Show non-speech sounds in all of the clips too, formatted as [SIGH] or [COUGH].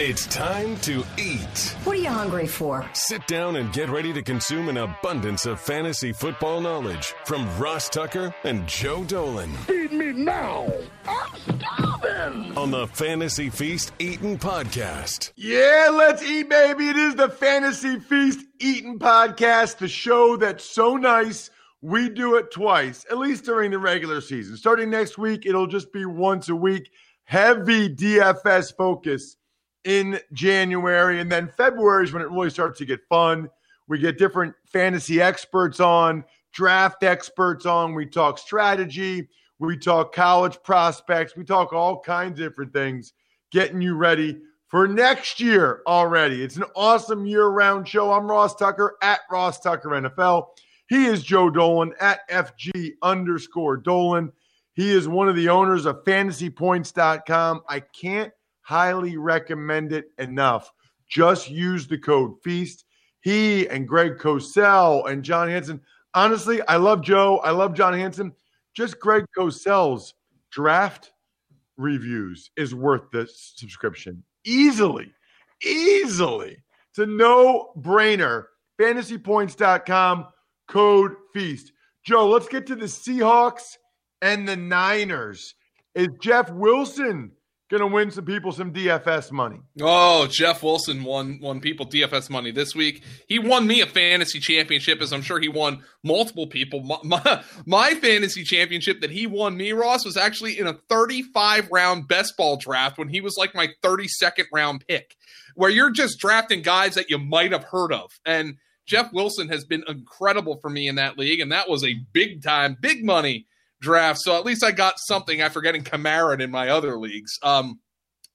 It's time to eat. What are you hungry for? Sit down and get ready to consume an abundance of fantasy football knowledge from Ross Tucker and Joe Dolan. Feed me now. I'm starving. On the Fantasy Feast Eating Podcast. Yeah, let's eat, baby. It is the Fantasy Feast Eating Podcast, the show that's so nice. We do it twice, at least during the regular season. Starting next week, it'll just be once a week. Heavy DFS focus in January. And then February is when it really starts to get fun. We get different fantasy experts on, draft experts on. We talk strategy. We talk college prospects. We talk all kinds of different things, getting you ready for next year already. It's an awesome year round show. I'm Ross Tucker at Ross Tucker NFL. He is Joe Dolan at FG underscore Dolan. He is one of the owners of fantasypoints.com. I can't highly recommend it enough. Just use the code FEAST. He and Greg Cosell and John Hansen. Honestly, I love Joe. I love John Hansen. Just Greg Cosell's draft reviews is worth the subscription easily. Easily. It's a no brainer. Fantasypoints.com, code FEAST. Joe, let's get to the Seahawks and the Niners. Is Jeff Wilson going to win some people some DFS money. Oh, Jeff Wilson won won people DFS money this week. He won me a fantasy championship, as I'm sure he won multiple people. My, my, my fantasy championship that he won me, Ross, was actually in a 35 round best ball draft when he was like my 32nd round pick, where you're just drafting guys that you might have heard of. And Jeff Wilson has been incredible for me in that league, and that was a big time, big money draft. So at least I got something after getting Kamara in my other leagues. Um,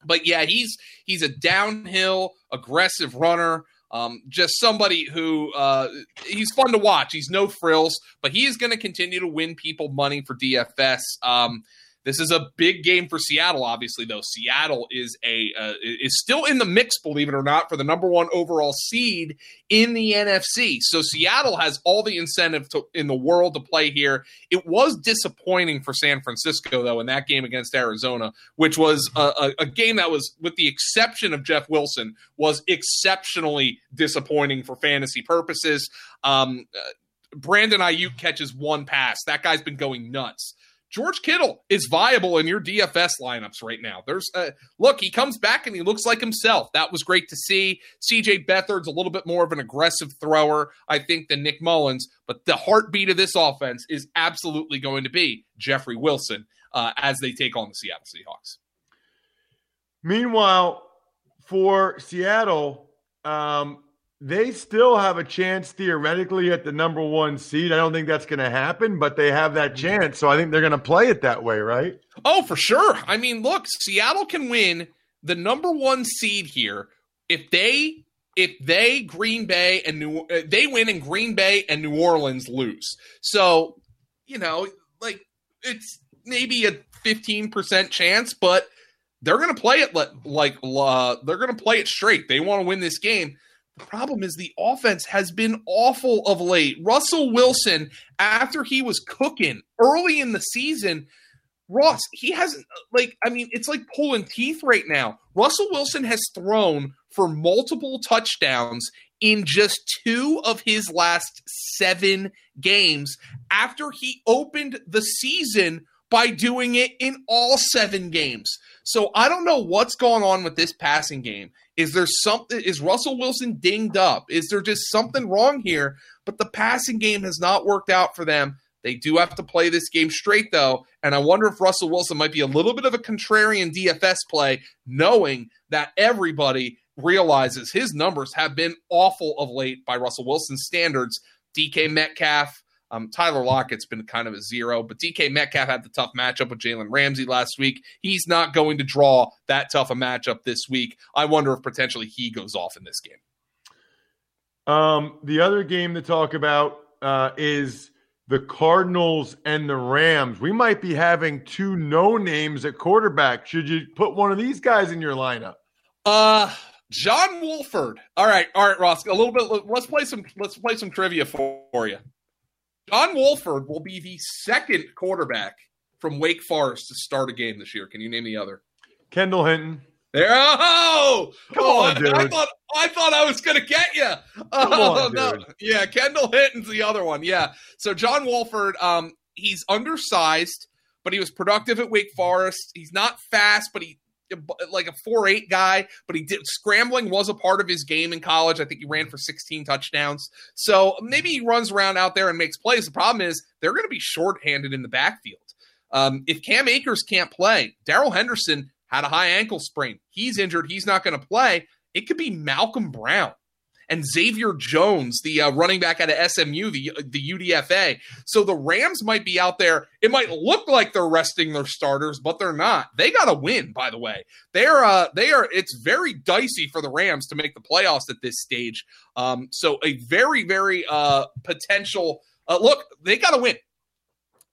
but yeah, he's he's a downhill aggressive runner. Um, just somebody who uh, he's fun to watch. He's no frills, but he is going to continue to win people money for DFS. Um, this is a big game for Seattle, obviously. Though Seattle is a uh, is still in the mix, believe it or not, for the number one overall seed in the NFC. So Seattle has all the incentive to, in the world to play here. It was disappointing for San Francisco though in that game against Arizona, which was a, a, a game that was, with the exception of Jeff Wilson, was exceptionally disappointing for fantasy purposes. Um, uh, Brandon Aiyuk catches one pass. That guy's been going nuts. George Kittle is viable in your DFS lineups right now. There's a, look, he comes back and he looks like himself. That was great to see. CJ Beathard's a little bit more of an aggressive thrower, I think, than Nick Mullens, but the heartbeat of this offense is absolutely going to be Jeffrey Wilson uh, as they take on the Seattle Seahawks. Meanwhile, for Seattle, um, they still have a chance theoretically at the number one seed. I don't think that's going to happen, but they have that chance. So I think they're going to play it that way, right? Oh, for sure. I mean, look, Seattle can win the number one seed here if they if they Green Bay and New uh, they win and Green Bay and New Orleans lose. So you know, like it's maybe a fifteen percent chance, but they're going to play it like uh, they're going to play it straight. They want to win this game. The problem is the offense has been awful of late. Russell Wilson, after he was cooking early in the season, Ross, he hasn't, like, I mean, it's like pulling teeth right now. Russell Wilson has thrown for multiple touchdowns in just two of his last seven games after he opened the season by doing it in all seven games. So I don't know what's going on with this passing game. Is there something? Is Russell Wilson dinged up? Is there just something wrong here? But the passing game has not worked out for them. They do have to play this game straight, though. And I wonder if Russell Wilson might be a little bit of a contrarian DFS play, knowing that everybody realizes his numbers have been awful of late by Russell Wilson's standards. DK Metcalf, um, Tyler Lockett's been kind of a zero, but DK Metcalf had the tough matchup with Jalen Ramsey last week. He's not going to draw that tough a matchup this week. I wonder if potentially he goes off in this game. Um, the other game to talk about uh, is the Cardinals and the Rams. We might be having two no names at quarterback. Should you put one of these guys in your lineup? Uh John Wolford. All right, all right, Ross. A little bit. Let's play some. Let's play some trivia for, for you. John Wolford will be the second quarterback from Wake Forest to start a game this year. Can you name the other? Kendall Hinton. There, oh, Come oh, on, dude. I thought I thought I was gonna get you. Oh on, no, yeah, Kendall Hinton's the other one. Yeah, so John Wolford, um, he's undersized, but he was productive at Wake Forest. He's not fast, but he like a four eight guy, but he did scrambling was a part of his game in college. I think he ran for 16 touchdowns. So maybe he runs around out there and makes plays. The problem is they're going to be shorthanded in the backfield. Um, if Cam Akers can't play, Darrell Henderson had a high ankle sprain. He's injured. He's not going to play. It could be Malcolm Brown and Xavier Jones, the uh, running back out of SMU, the the UDFA. So the Rams might be out there. It might look like they're resting their starters, but they're not. They got to win. By the way, they're uh, they are. It's very dicey for the Rams to make the playoffs at this stage. Um, so a very very uh, potential. Uh, look, they got to win.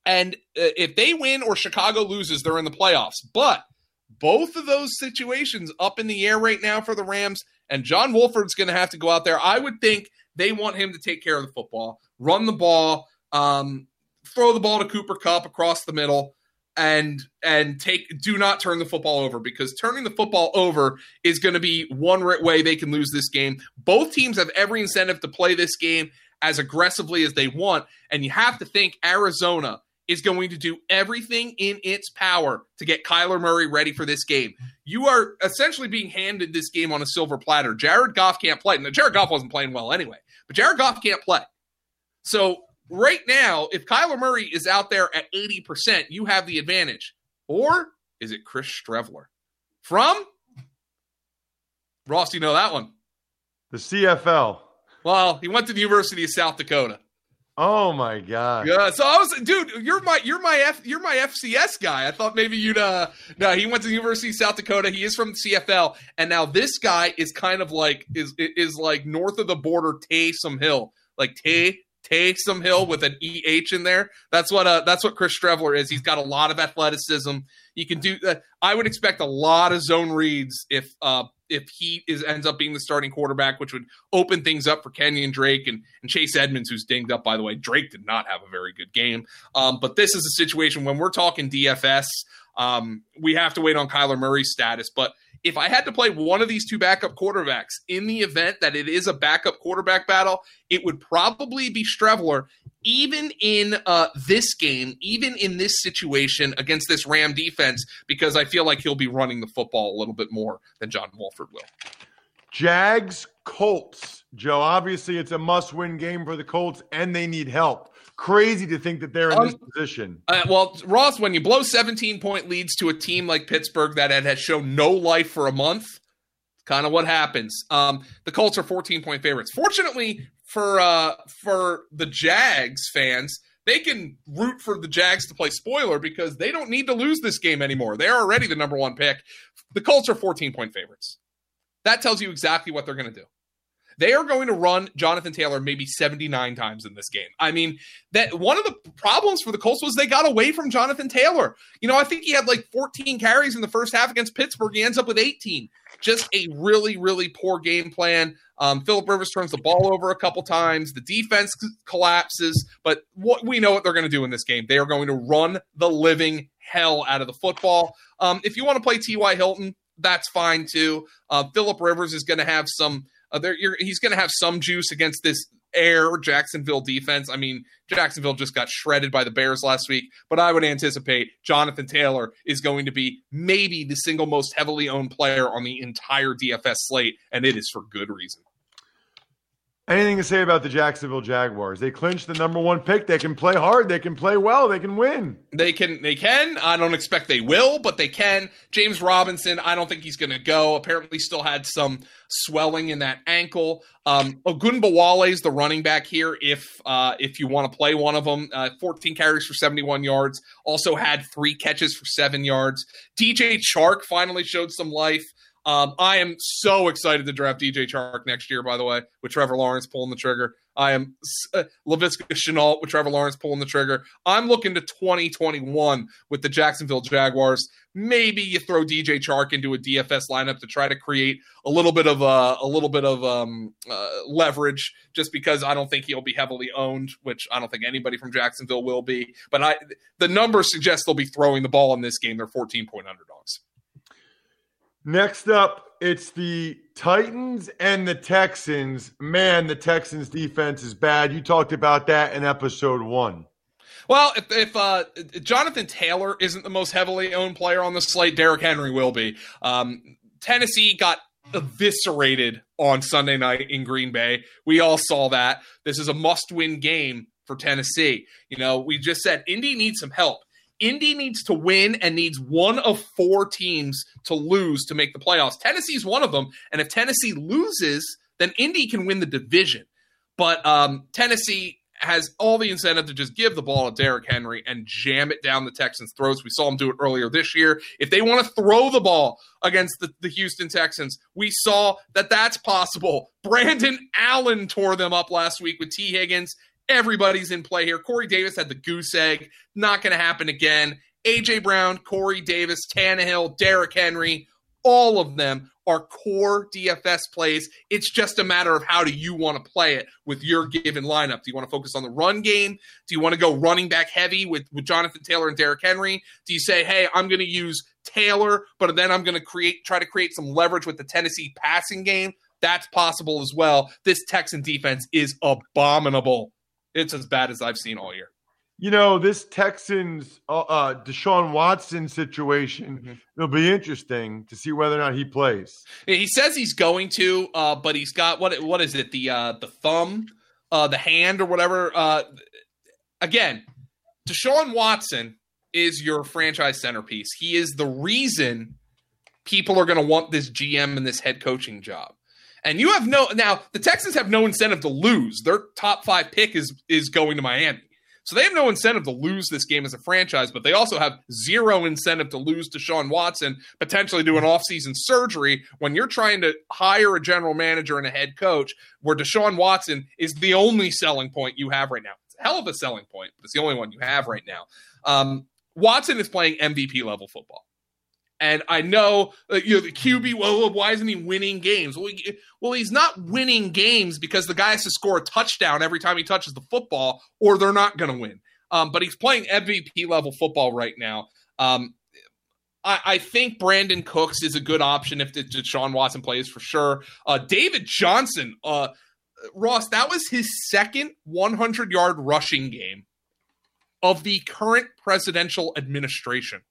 And uh, if they win or Chicago loses, they're in the playoffs. But both of those situations up in the air right now for the Rams, and John Wolford's going to have to go out there. I would think they want him to take care of the football, run the ball, um, throw the ball to Cooper Kupp across the middle, and and take do not turn the football over because turning the football over is going to be one way they can lose this game. Both teams have every incentive to play this game as aggressively as they want, and you have to think Arizona is going to do everything in its power to get Kyler Murray ready for this game. You are essentially being handed this game on a silver platter. Jared Goff can't play. Now, Jared Goff wasn't playing well anyway, but Jared Goff can't play. So right now, if Kyler Murray is out there at 80%, you have the advantage. Or is it Chris Streveler? From Ross, you know that one. The CFL. Well, he went to the University of South Dakota. Oh my god. Yeah, so I was, dude. You're my, you're my F, you're my FCS guy. I thought maybe you'd. uh No, he went to the University of South Dakota. He is from CFL, and now this guy is kind of like is is like north of the border, Taysom Hill, like Tay Taysom Hill with an eh in there. That's what uh that's what Chris Streveler is. He's got a lot of athleticism. He can do. Uh, I would expect a lot of zone reads if uh if he is ends up being the starting quarterback, which would open things up for Kenyan Drake and, and Chase Edmonds, who's dinged up, by the way. Drake did not have a very good game. Um, but this is a situation when we're talking DFS, um, we have to wait on Kyler Murray's status. But if I had to play one of these two backup quarterbacks in the event that it is a backup quarterback battle, it would probably be Streveler. Even in uh, this game, even in this situation against this Ram defense, because I feel like he'll be running the football a little bit more than John Wolford will. Jags Colts. Joe, obviously it's a must-win game for the Colts, and they need help. Crazy to think that they're in this position. Uh, well, Ross, when you blow 17 point leads to a team like Pittsburgh that had, has shown no life for a month, kind of what happens. Um, the Colts are 14 point favorites. Fortunately for uh, for the Jags fans, they can root for the Jags to play spoiler because they don't need to lose this game anymore. They're already the number one pick. The Colts are 14 point favorites. That tells you exactly what they're going to do. They are going to run Jonathan Taylor maybe 79 times in this game. I mean, that one of the problems for the Colts was they got away from Jonathan Taylor. You know, I think he had like 14 carries in the first half against Pittsburgh. He ends up with 18. Just a really, really poor game plan. Um, Philip Rivers turns the ball over a couple times. The defense collapses. But what we know what they're going to do in this game. They are going to run the living hell out of the football. Um, if you want to play T.Y. Hilton, that's fine too. Uh, Philip Rivers is going to have some. Uh, there, he's going to have some juice against this air Jacksonville defense. I mean, Jacksonville just got shredded by the Bears last week, but I would anticipate Jonathan Taylor is going to be maybe the single most heavily owned player on the entire DFS slate, and it is for good reason. Anything to say about the Jacksonville Jaguars? They clinched the number one pick. They can play hard. They can play well. They can win. They can. They can. I don't expect they will, but they can. James Robinson. I don't think he's going to go. Apparently, still had some swelling in that ankle. Um, is the running back here. If uh, if you want to play one of them, uh, 14 carries for 71 yards. Also had three catches for seven yards. DJ Chark finally showed some life. Um, I am so excited to draft DJ Chark next year, by the way, with Trevor Lawrence pulling the trigger. I am uh, Laviska Shenault with Trevor Lawrence pulling the trigger. I'm looking to 2021 with the Jacksonville Jaguars. Maybe you throw DJ Chark into a DFS lineup to try to create a little bit of uh, a little bit of um, uh, leverage, just because I don't think he'll be heavily owned, which I don't think anybody from Jacksonville will be. But I, the numbers suggest they'll be throwing the ball in this game. They're 14 point underdogs. Next up, it's the Titans and the Texans. Man, the Texans defense is bad. You talked about that in episode one. Well, if, if uh, Jonathan Taylor isn't the most heavily owned player on the slate, Derrick Henry will be. Um, Tennessee got eviscerated on Sunday night in Green Bay. We all saw that. This is a must win game for Tennessee. You know, we just said Indy needs some help. Indy needs to win and needs one of four teams to lose to make the playoffs. Tennessee's one of them. And if Tennessee loses, then Indy can win the division. But um, Tennessee has all the incentive to just give the ball to Derrick Henry and jam it down the Texans' throats. We saw him do it earlier this year. If they want to throw the ball against the, the Houston Texans, we saw that that's possible. [LAUGHS] Brandon Allen tore them up last week with Tee Higgins. Everybody's in play here. Corey Davis had the goose egg. Not going to happen again. AJ Brown, Corey Davis, Tannehill, Derrick Henry, all of them are core DFS plays. It's just a matter of how do you want to play it with your given lineup. Do you want to focus on the run game? Do you want to go running back heavy with, with Jonathan Taylor and Derrick Henry? Do you say, hey, I'm going to use Taylor, but then I'm going to create try to create some leverage with the Tennessee passing game? That's possible as well. This Texan defense is abominable. It's as bad as I've seen all year. You know, this Texans uh, uh, Deshaun Watson situation, mm-hmm. it'll be interesting to see whether or not he plays. He says he's going to, uh, but he's got what what is it? The uh, the thumb, uh, the hand or whatever. Uh, again, Deshaun Watson is your franchise centerpiece. He is the reason people are going to want this GM and this head coaching job. And you have no now the Texans have no incentive to lose. Their top 5 pick is is going to Miami. So they have no incentive to lose this game as a franchise, but they also have zero incentive to lose Deshaun Watson, potentially do an offseason surgery when you're trying to hire a general manager and a head coach where Deshaun Watson is the only selling point you have right now. It's a hell of a selling point, but it's the only one you have right now. Um, Watson is playing MVP level football. And I know, you know, the QB. Well, why isn't he winning games? Well, he, well, he's not winning games because the guy has to score a touchdown every time he touches the football, or they're not going to win. Um, but he's playing MVP level football right now. Um, I, I, think Brandin Cooks is a good option if Deshaun Watson plays for sure. Uh, David Johnson, uh, Ross, that was his second 100 yard rushing game of the current presidential administration.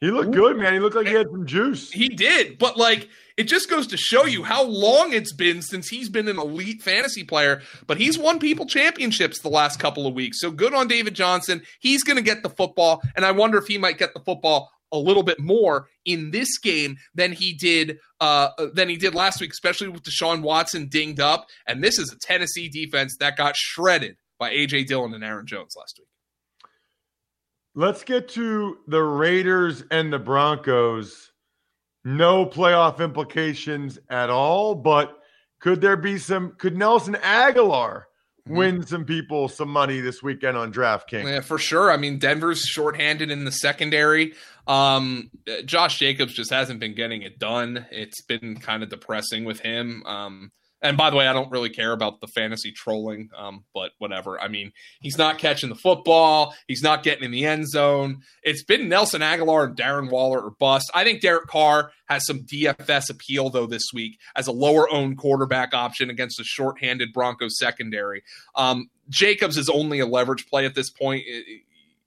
He looked good, man. He looked like he had some juice. He did, but like it just goes to show you how long it's been since he's been an elite fantasy player. But he's won people championships the last couple of weeks. So good on David Johnson. He's going to get the football, and I wonder if he might get the football a little bit more in this game than he did uh, than he did last week, especially with Deshaun Watson dinged up. And this is a Tennessee defense that got shredded by AJ Dillon and Aaron Jones last week. Let's get to the Raiders and the Broncos. No playoff implications at all, but could there be some? Could Nelson Agholor mm-hmm. win some people some money this weekend on DraftKings? Yeah, for sure. I mean, Denver's shorthanded in the secondary. Um, Josh Jacobs just hasn't been getting it done. It's been kind of depressing with him. Um, and by the way, I don't really care about the fantasy trolling, um, but whatever. I mean, he's not catching the football. He's not getting in the end zone. It's been Nelson Agholor and Darren Waller or bust. I think Derek Carr has some DFS appeal, though, this week as a lower owned quarterback option against a shorthanded Broncos secondary. Um, Jacobs is only a leverage play at this point.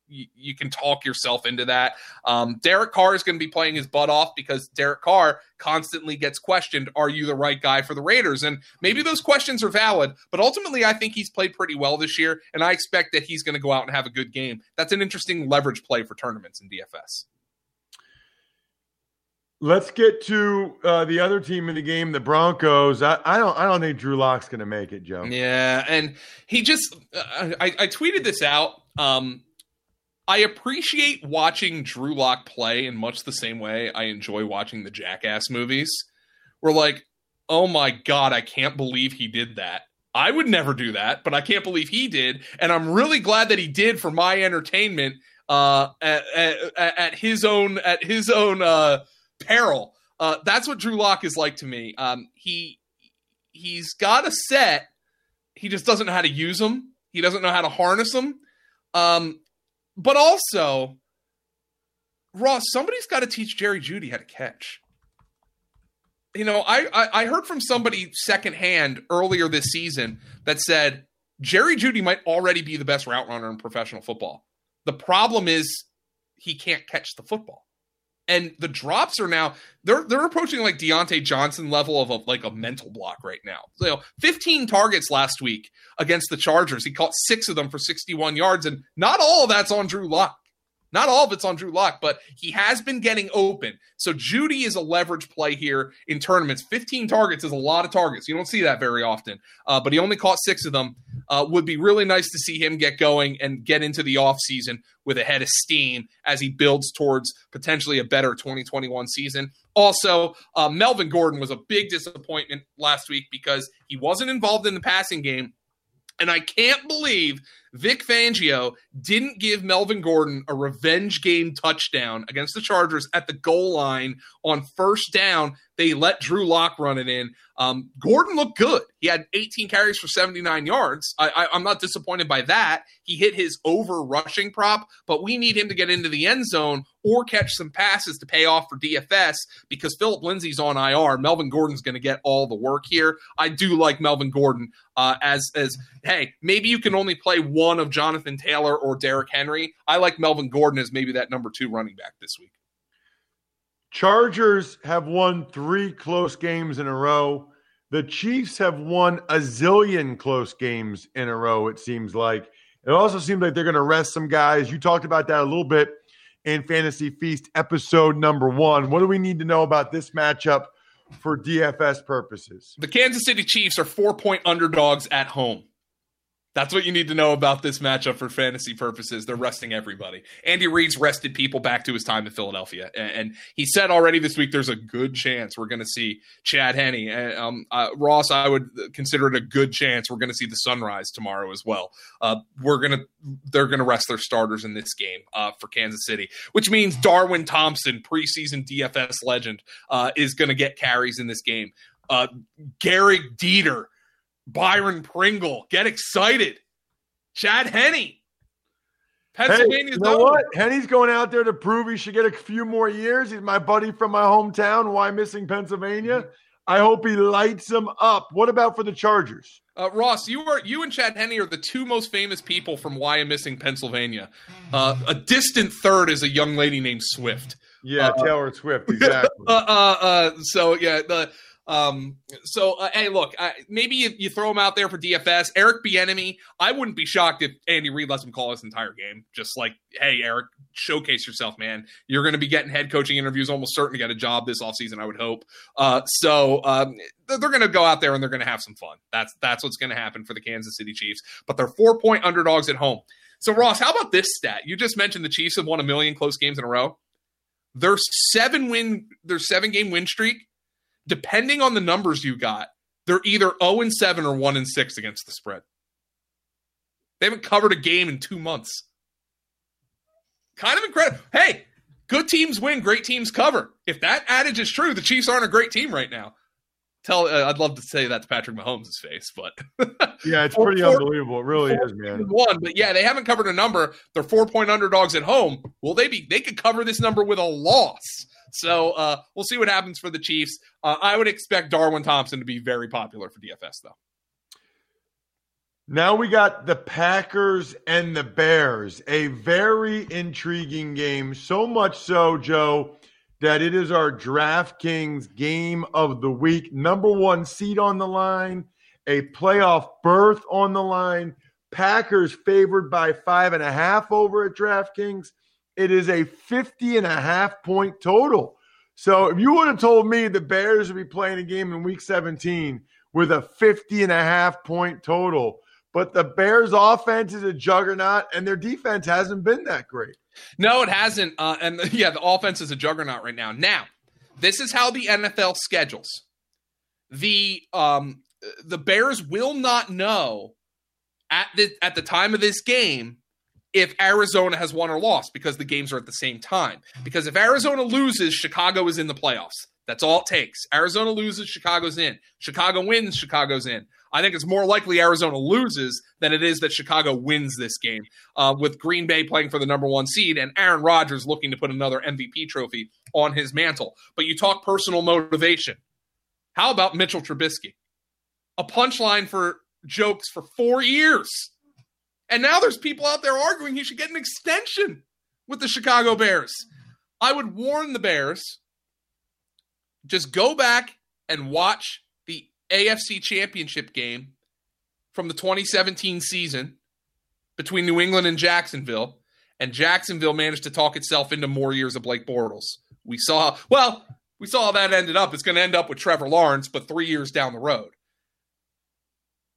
It, you, can talk yourself into that. Um, Derek Carr is going to be playing his butt off because Derek Carr constantly gets questioned, "Are you the right guy for the Raiders?" And maybe those questions are valid, but ultimately, I think he's played pretty well this year, and I expect that he's going to go out and have a good game. That's an interesting leverage play for tournaments in DFS. Let's get to uh, the other team in the game, the Broncos. I, I don't, I don't think Drew Lock's going to make it, Joe. Yeah, and he just, uh, I, I tweeted this out. Um, I appreciate watching Drew Lock play in much the same way I enjoy watching the Jackass movies. We're like, oh my God, I can't believe he did that. I would never do that, but I can't believe he did. And I'm really glad that he did for my entertainment uh, at, at, at his own at his own uh, peril. Uh, that's what Drew Lock is like to me. Um, he he's got a set. He just doesn't know how to use them. He doesn't know how to harness them. Um, but also Ross, somebody's got to teach Jerry Jeudy how to catch. You know, I, I, I heard from somebody secondhand earlier this season that said Jerry Jeudy might already be the best route runner in professional football. The problem is he can't catch the football. And the drops are now they're they're approaching like Diontae Johnson level of a, like a mental block right now. So, you know, 15 targets last week against the Chargers. He caught six of them for 61 yards, and not all of that's on Drew Lock. Not all of it's on Drew Lock, but he has been getting open. So Jeudy is a leverage play here in tournaments. 15 targets is a lot of targets. You don't see that very often, uh, but he only caught six of them. Uh, would be really nice to see him get going and get into the offseason with a head of steam as he builds towards potentially a better 2021 season. Also, uh, Melvin Gordon was a big disappointment last week because he wasn't involved in the passing game. And I can't believe Vic Fangio didn't give Melvin Gordon a revenge game touchdown against the Chargers at the goal line on first down. They let Drew Lock run it in. Um, Gordon looked good. He had 18 carries for 79 yards. I, am not disappointed by that. He hit his over rushing prop, but we need him to get into the end zone or catch some passes to pay off for DFS because Philip Lindsay's on IR. Melvin Gordon's going to get all the work here. I do like Melvin Gordon uh, as as hey, maybe you can only play one of Jonathan Taylor or Derrick Henry. I like Melvin Gordon as maybe that number two running back this week. Chargers have won three close games in a row. The Chiefs have won a zillion close games in a row, it seems like. It also seems like they're going to rest some guys. You talked about that a little bit in Fantasy Feast episode number one. What do we need to know about this matchup for DFS purposes? The Kansas City Chiefs are four point underdogs at home. That's what you need to know about this matchup for fantasy purposes. They're resting everybody. Andy Reid's rested people back to his time in Philadelphia, and, he said already this week there's a good chance we're going to see Chad Henne. Um, uh, Ross, I would consider it a good chance we're going to see the sunrise tomorrow as well. Uh, we're gonna they're going to rest their starters in this game uh, for Kansas City, which means Darwin Thompson, preseason DFS legend, uh, is going to get carries in this game. Uh, Gehrig Dieter Byron Pringle. Get excited. Chad Henne. Pennsylvania's hey, you know what? Henne's going out there to prove he should get a few more years. He's my buddy from my hometown. Wyomissing Pennsylvania? Mm-hmm. I hope he lights him up. What about for the Chargers? Uh, Ross, you are you and Chad Henne are the two most famous people from Wyomissing Pennsylvania. Uh, a distant third is a young lady named Swift. Yeah, uh, Taylor Swift, exactly. [LAUGHS] Uh, uh, uh, so yeah, the um, so uh, hey, look, uh, maybe you, you, throw him out there for DFS. Eric Bieniemy, I wouldn't be shocked if Andy Reid lets him call this entire game. Just like, hey, Eric, showcase yourself, man. You're going to be getting head coaching interviews, almost certain to get a job this offseason, I would hope. Uh, so um, they're going to go out there and they're going to have some fun. That's that's what's going to happen for the Kansas City Chiefs. But they're four point underdogs at home. So Ross, how about this stat? You just mentioned the Chiefs have won a million close games in a row. Their seven win, their seven game win streak depending on the numbers you got, they're either 0 and 7 or 1 and 6 against the spread. They haven't covered a game in two months. Kind of incredible. Hey, good teams win, great teams cover. If that adage is true, the Chiefs aren't a great team right now. Tell, uh, I'd love to say that to Patrick Mahomes' face, but [LAUGHS] yeah, it's pretty four, unbelievable. It really is, man. One, but yeah, they haven't covered a number. They're four point underdogs at home. Will they be? They could cover this number with a loss. So uh, we'll see what happens for the Chiefs. Uh, I would expect Darwin Thompson to be very popular for DFS, though. Now we got the Packers and the Bears, a very intriguing game. So much so, Joe, that it is our DraftKings game of the week. Number one seed on the line, a playoff berth on the line. Packers favored by five and a half over at DraftKings. It is a 50 and a half point total. So if you would have told me the Bears would be playing a game in week 17 with a 50 and a half point total, but the Bears offense is a juggernaut and their defense hasn't been that great. No, it hasn't. Uh, and [LAUGHS] yeah, the offense is a juggernaut right now. Now, this is how the NFL schedules. The um the Bears will not know at the at the time of this game if Arizona has won or lost because the games are at the same time. Because if Arizona loses, Chicago is in the playoffs. That's all it takes. Arizona loses, Chicago's in. Chicago wins, Chicago's in. I think it's more likely Arizona loses than it is that Chicago wins this game, uh, with Green Bay playing for the number one seed and Aaron Rodgers looking to put another MVP trophy on his mantle. But you talk personal motivation. How about Mitchell Trubisky? A punchline for jokes for four years. And now there's people out there arguing he should get an extension with the Chicago Bears. I would warn the Bears just go back and watch the AFC Championship game from the 2017 season between New England and Jacksonville. And Jacksonville managed to talk itself into more years of Blake Bortles. We saw, well, we saw how that ended up. It's going to end up with Trevor Lawrence, but three years down the road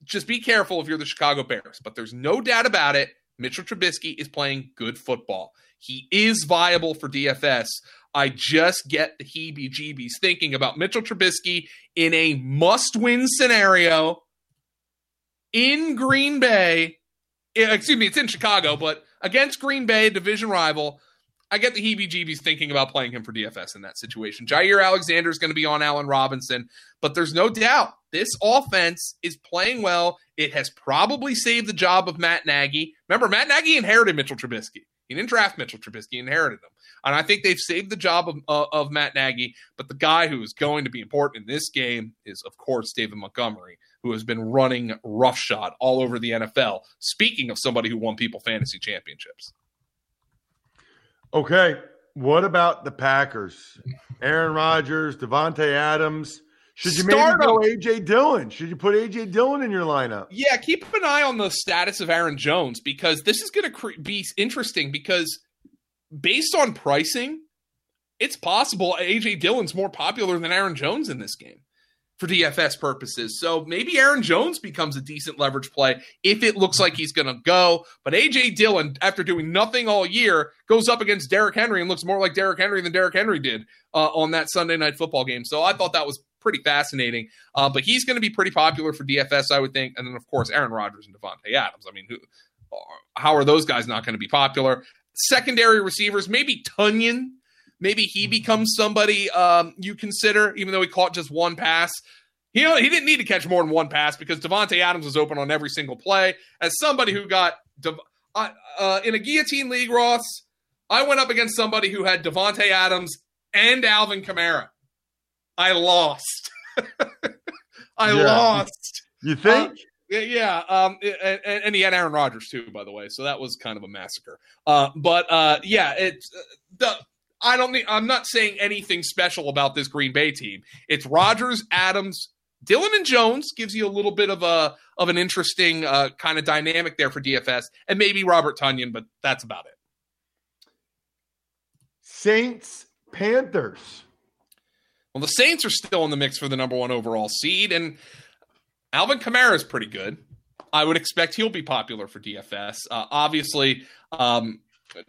just be careful if you're the Chicago Bears. But there's no doubt about it. Mitchell Trubisky is playing good football. He is viable for DFS. I just get the heebie jeebies thinking about Mitchell Trubisky in a must win scenario in Green Bay. Eh, excuse me, it's in Chicago, but against Green Bay, division rival. I get the heebie jeebies thinking about playing him for DFS in that situation. Jaire Alexander is going to be on Allen Robinson, but there's no doubt this offense is playing well. It has probably saved the job of Matt Nagy. Remember, Matt Nagy inherited Mitchell Trubisky. He didn't draft Mitchell Trubisky, inherited him. And I think they've saved the job of, uh, of Matt Nagy. But the guy who is going to be important in this game is, of course, David Montgomery, who has been running roughshod all over the NFL. Speaking of somebody who won people fantasy championships. Okay. What about the Packers? Aaron Rodgers, Davante Adams. Should you Start maybe go AJ Dillon? Should you put AJ Dillon in your lineup? Yeah, keep an eye on the status of Aaron Jones because this is going to cre- be interesting because based on pricing, it's possible AJ Dillon's more popular than Aaron Jones in this game for DFS purposes. So maybe Aaron Jones becomes a decent leverage play if it looks like he's going to go. But AJ Dillon, after doing nothing all year, goes up against Derrick Henry and looks more like Derrick Henry than Derrick Henry did uh, on that Sunday night football game. So I thought that was pretty fascinating. Uh, but he's going to be pretty popular for DFS, I would think. And then, of course, Aaron Rodgers and Davante Adams. I mean, who, how are those guys not going to be popular? Secondary receivers, maybe Tonyan Maybe he becomes somebody um, you consider, even though he caught just one pass. He, he didn't need to catch more than one pass because Davante Adams was open on every single play. As somebody who got uh, uh, in a guillotine league, Ross, I went up against somebody who had Davante Adams and Alvin Kamara. I lost. [LAUGHS] I yeah. lost. You think? Uh, yeah, um, and, and, he had Aaron Rodgers too, by the way. So that was kind of a massacre. Uh, but uh, yeah, it's uh, the I don't need, I'm not saying anything special about this Green Bay team. It's Rodgers, Adams, Dillon and Jones gives you a little bit of a of an interesting uh, kind of dynamic there for DFS, and maybe Robert Tonyan, but that's about it. Saints, Panthers. Well, the Saints are still in the mix for the number one overall seed, and Alvin Kamara is pretty good. I would expect he'll be popular for DFS. Uh, obviously, um,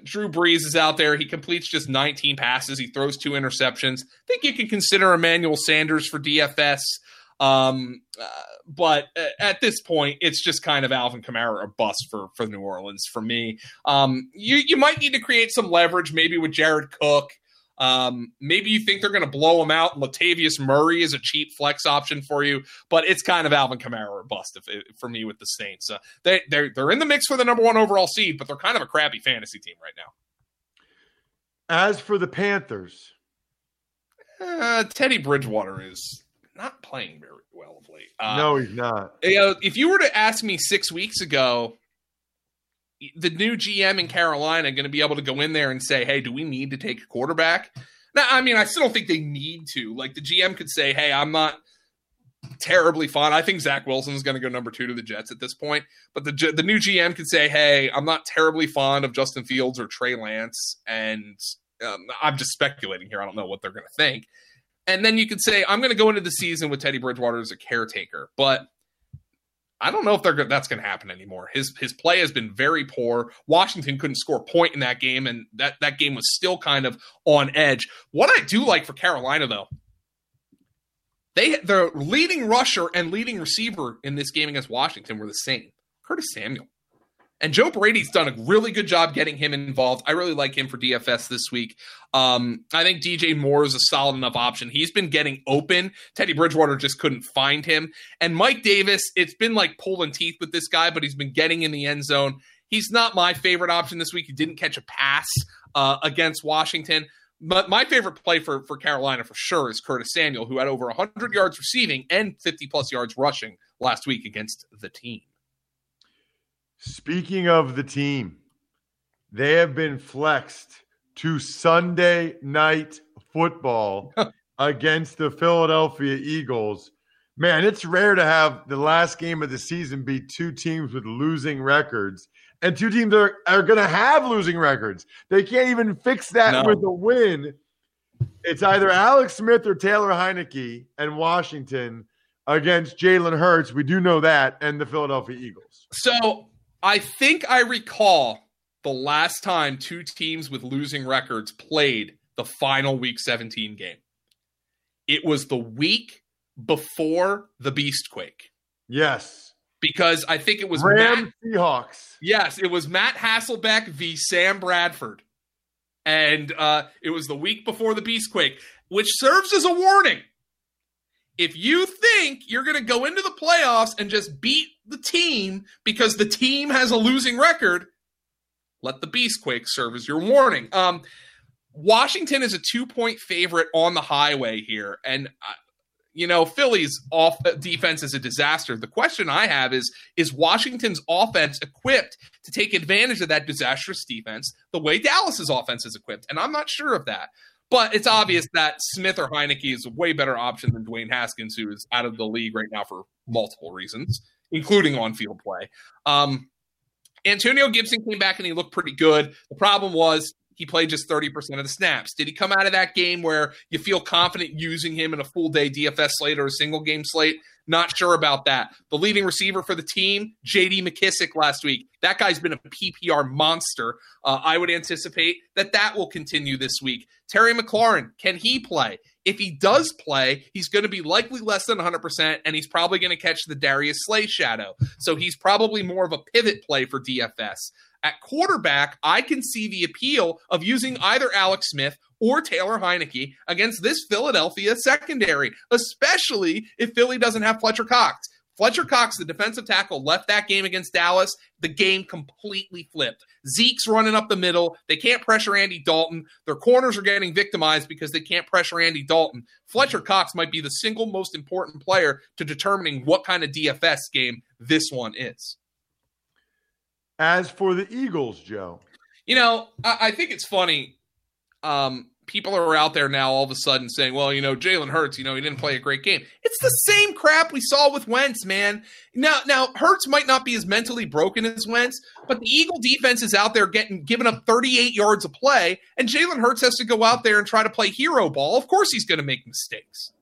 Drew Brees is out there. He completes just 19 passes. He throws two interceptions. I think you can consider Emmanuel Sanders for DFS. Um, uh, but at this point, it's just kind of Alvin Kamara or bust for for New Orleans for me. Um, you you might need to create some leverage, maybe with Jared Cook. Um, maybe you think they're going to blow him out. Latavius Murray is a cheap flex option for you, but it's kind of Alvin Kamara or bust if, if, for me with the Saints. Uh, they they're they're in the mix for the number one overall seed, but they're kind of a crappy fantasy team right now. As for the Panthers, uh, Teddy Bridgewater is not playing very well of late. Uh, no, he's not. You know, if you were to ask me six weeks ago the new GM in Carolina going to be able to go in there and say, "Hey, do we need to take a quarterback?" Now, I mean, I still don't think they need to. Like the GM could say, "Hey, I'm not terribly fond. I think Zach Wilson is going to go number two to the Jets at this point. But the the new GM could say, "Hey, I'm not terribly fond of Justin Fields or Trey Lance," and um, I'm just speculating here. I don't know what they're going to think. And then you could say, "I'm going to go into the season with Teddy Bridgewater as a caretaker," but I don't know if they're that's going to happen anymore. His his play has been very poor. Washington couldn't score a point in that game, and that that game was still kind of on edge. What I do like for Carolina though, they the leading rusher and leading receiver in this game against Washington were the same. Curtis Samuel. And Joe Brady's done a really good job getting him involved. I really like him for DFS this week. Um, I think DJ Moore is a solid enough option. He's been getting open. Teddy Bridgewater just couldn't find him. And Mike Davis, it's been like pulling teeth with this guy, but he's been getting in the end zone. He's not my favorite option this week. He didn't catch a pass uh, against Washington. But my favorite play for, for Carolina for sure is Curtis Samuel, who had over 100 yards receiving and 50 plus yards rushing last week against the team. Speaking of the team, they have been flexed to Sunday night football [LAUGHS] against the Philadelphia Eagles. Man, it's rare to have the last game of the season be two teams with losing records and two teams are, are going to have losing records. They can't even fix that no. with a win. It's either Alex Smith or Taylor Heinicke and Washington against Jalen Hurts. We do know that, and the Philadelphia Eagles. So I think I recall the last time two teams with losing records played the final week 17 game. It was the week before the Beastquake. Yes. Because I think it was Ram Matt, Seahawks. Yes, it was Matt Hasselbeck v. Sam Bradford. And uh, it was the week before the Beastquake, which serves as a warning if you think you're going to go into the playoffs and just beat the team because the team has a losing record, let the Beastquake serve as your warning. Um, Washington is a two point favorite on the highway here. And, uh, you know, Philly's off uh, defense is a disaster. The question I have is Is Washington's offense equipped to take advantage of that disastrous defense the way Dallas's offense is equipped? And I'm not sure of that. But it's obvious that Smith or Heinicke is a way better option than Dwayne Haskins, who is out of the league right now for multiple reasons, including on field play. Um, Antonio Gibson came back and he looked pretty good. The problem was he played just 30% of the snaps. Did he come out of that game where you feel confident using him in a full day DFS slate or a single game slate? Not sure about that. The leading receiver for the team, J.D. McKissic last week. That guy's been a PPR monster. Uh, I would anticipate that that will continue this week. Terry McLaurin, can he play? If he does play, he's going to be likely less than 100%, and he's probably going to catch the Darius Slay shadow. So he's probably more of a pivot play for DFS. At quarterback, I can see the appeal of using either Alex Smith or Taylor Heinicke against this Philadelphia secondary, especially if Philly doesn't have Fletcher Cox. Fletcher Cox, the defensive tackle, left that game against Dallas. The game completely flipped. Zeke's running up the middle. They can't pressure Andy Dalton. Their corners are getting victimized because they can't pressure Andy Dalton. Fletcher Cox might be the single most important player to determining what kind of DFS game this one is. As for the Eagles, Joe, you know, I, I think it's funny. Um, people are out there now all of a sudden saying, well, you know, Jalen Hurts, you know, he didn't play a great game. It's the same crap we saw with Wentz, man. Now, now Hurts might not be as mentally broken as Wentz, but the Eagle defense is out there getting giving up 38 yards of play, and Jalen Hurts has to go out there and try to play hero ball. Of course, he's going to make mistakes.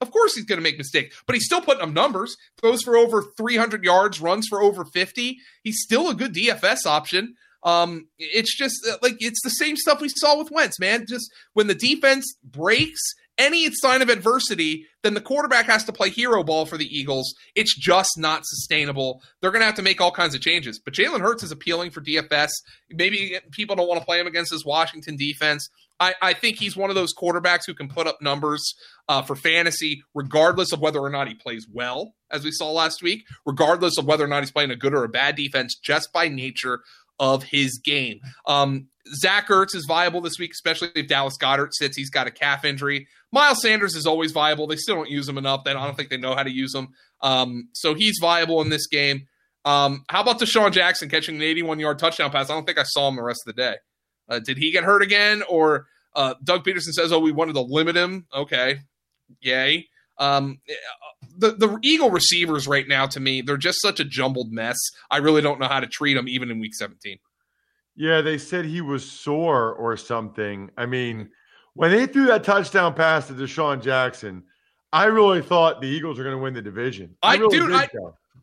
Of course, he's going to make mistakes, but he's still putting up numbers. Throws for over 300 yards, runs for over 50. He's still a good DFS option. Um, it's just uh, like it's the same stuff we saw with Wentz, man. Just when the defense breaks any sign of adversity, then the quarterback has to play hero ball for the Eagles. It's just not sustainable. They're going to have to make all kinds of changes. But Jalen Hurts is appealing for DFS. Maybe people don't want to play him against this Washington defense. I, I think he's one of those quarterbacks who can put up numbers uh, for fantasy, regardless of whether or not he plays well, as we saw last week, regardless of whether or not he's playing a good or a bad defense, just by nature of his game. Um, Zach Ertz is viable this week, especially if Dallas Goedert sits. He's got a calf injury. Miles Sanders is always viable. They still don't use him enough. I don't think they know how to use him. Um, so he's viable in this game. Um, how about DeSean Jackson catching an 81 yard touchdown pass? I don't think I saw him the rest of the day. Uh, did he get hurt again? Or uh, Doug Pederson says, oh, we wanted to limit him. Okay. Yay. Um, the the Eagle receivers right now to me they're just such a jumbled mess. I really don't know how to treat them even in Week 17. Yeah, they said he was sore or something. I mean, when they threw that touchdown pass to DeSean Jackson, I really thought the Eagles were going to win the division. I, I really dude, I,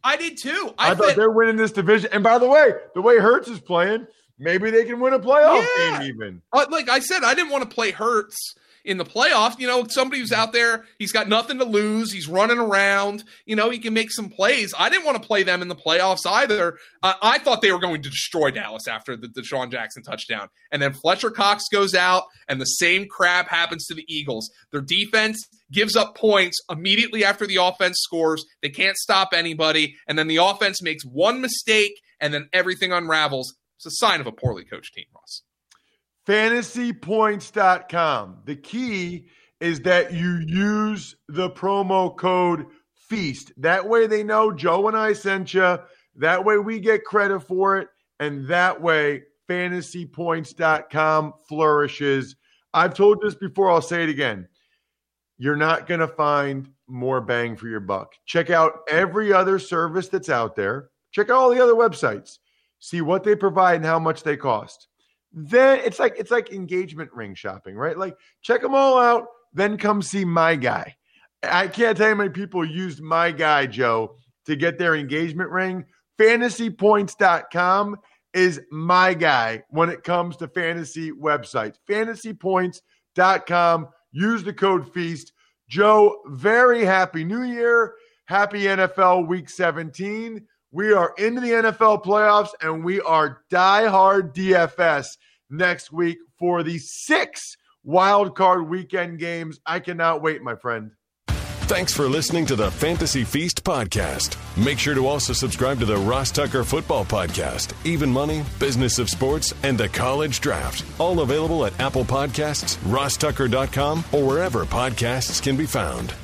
I, did too. I, I thought they're winning this division. And by the way, the way Hurts is playing, maybe they can win a playoff yeah. game even. Uh, like I said, I didn't want to play Hurts in the playoff, you know, somebody who's out there, he's got nothing to lose, he's running around, you know, he can make some plays. I didn't want to play them in the playoffs either. I thought they were going to destroy Dallas after the DeSean Jackson touchdown. And then Fletcher Cox goes out, and the same crap happens to the Eagles. Their defense gives up points immediately after the offense scores. They can't stop anybody. And then the offense makes one mistake, and then everything unravels. It's a sign of a poorly coached team, Ross fantasypoints.com. The key is that you use the promo code FEAST. That way they know Joe and I sent you. That way we get credit for it. And that way fantasypoints.com flourishes. I've told this before, I'll say it again. You're not going to find more bang for your buck. Check out every other service that's out there. Check out all the other websites. See what they provide and how much they cost then it's like it's like engagement ring shopping, right? Like check them all out, then come see my guy. I can't tell you how many people used my guy, Joe, to get their engagement ring. Fantasypoints.com is my guy when it comes to fantasy websites. Fantasypoints.com. Use the code FEAST. Joe, very happy new year. Happy NFL week 17. We are into the NFL playoffs and we are die-hard DFS next week for the six wild card weekend games. I cannot wait, my friend. Thanks for listening to the Fantasy Feast podcast. Make sure to also subscribe to the Ross Tucker Football Podcast, Even Money, Business of Sports, and the College Draft. All available at Apple Podcasts, rosstucker.com, or wherever podcasts can be found.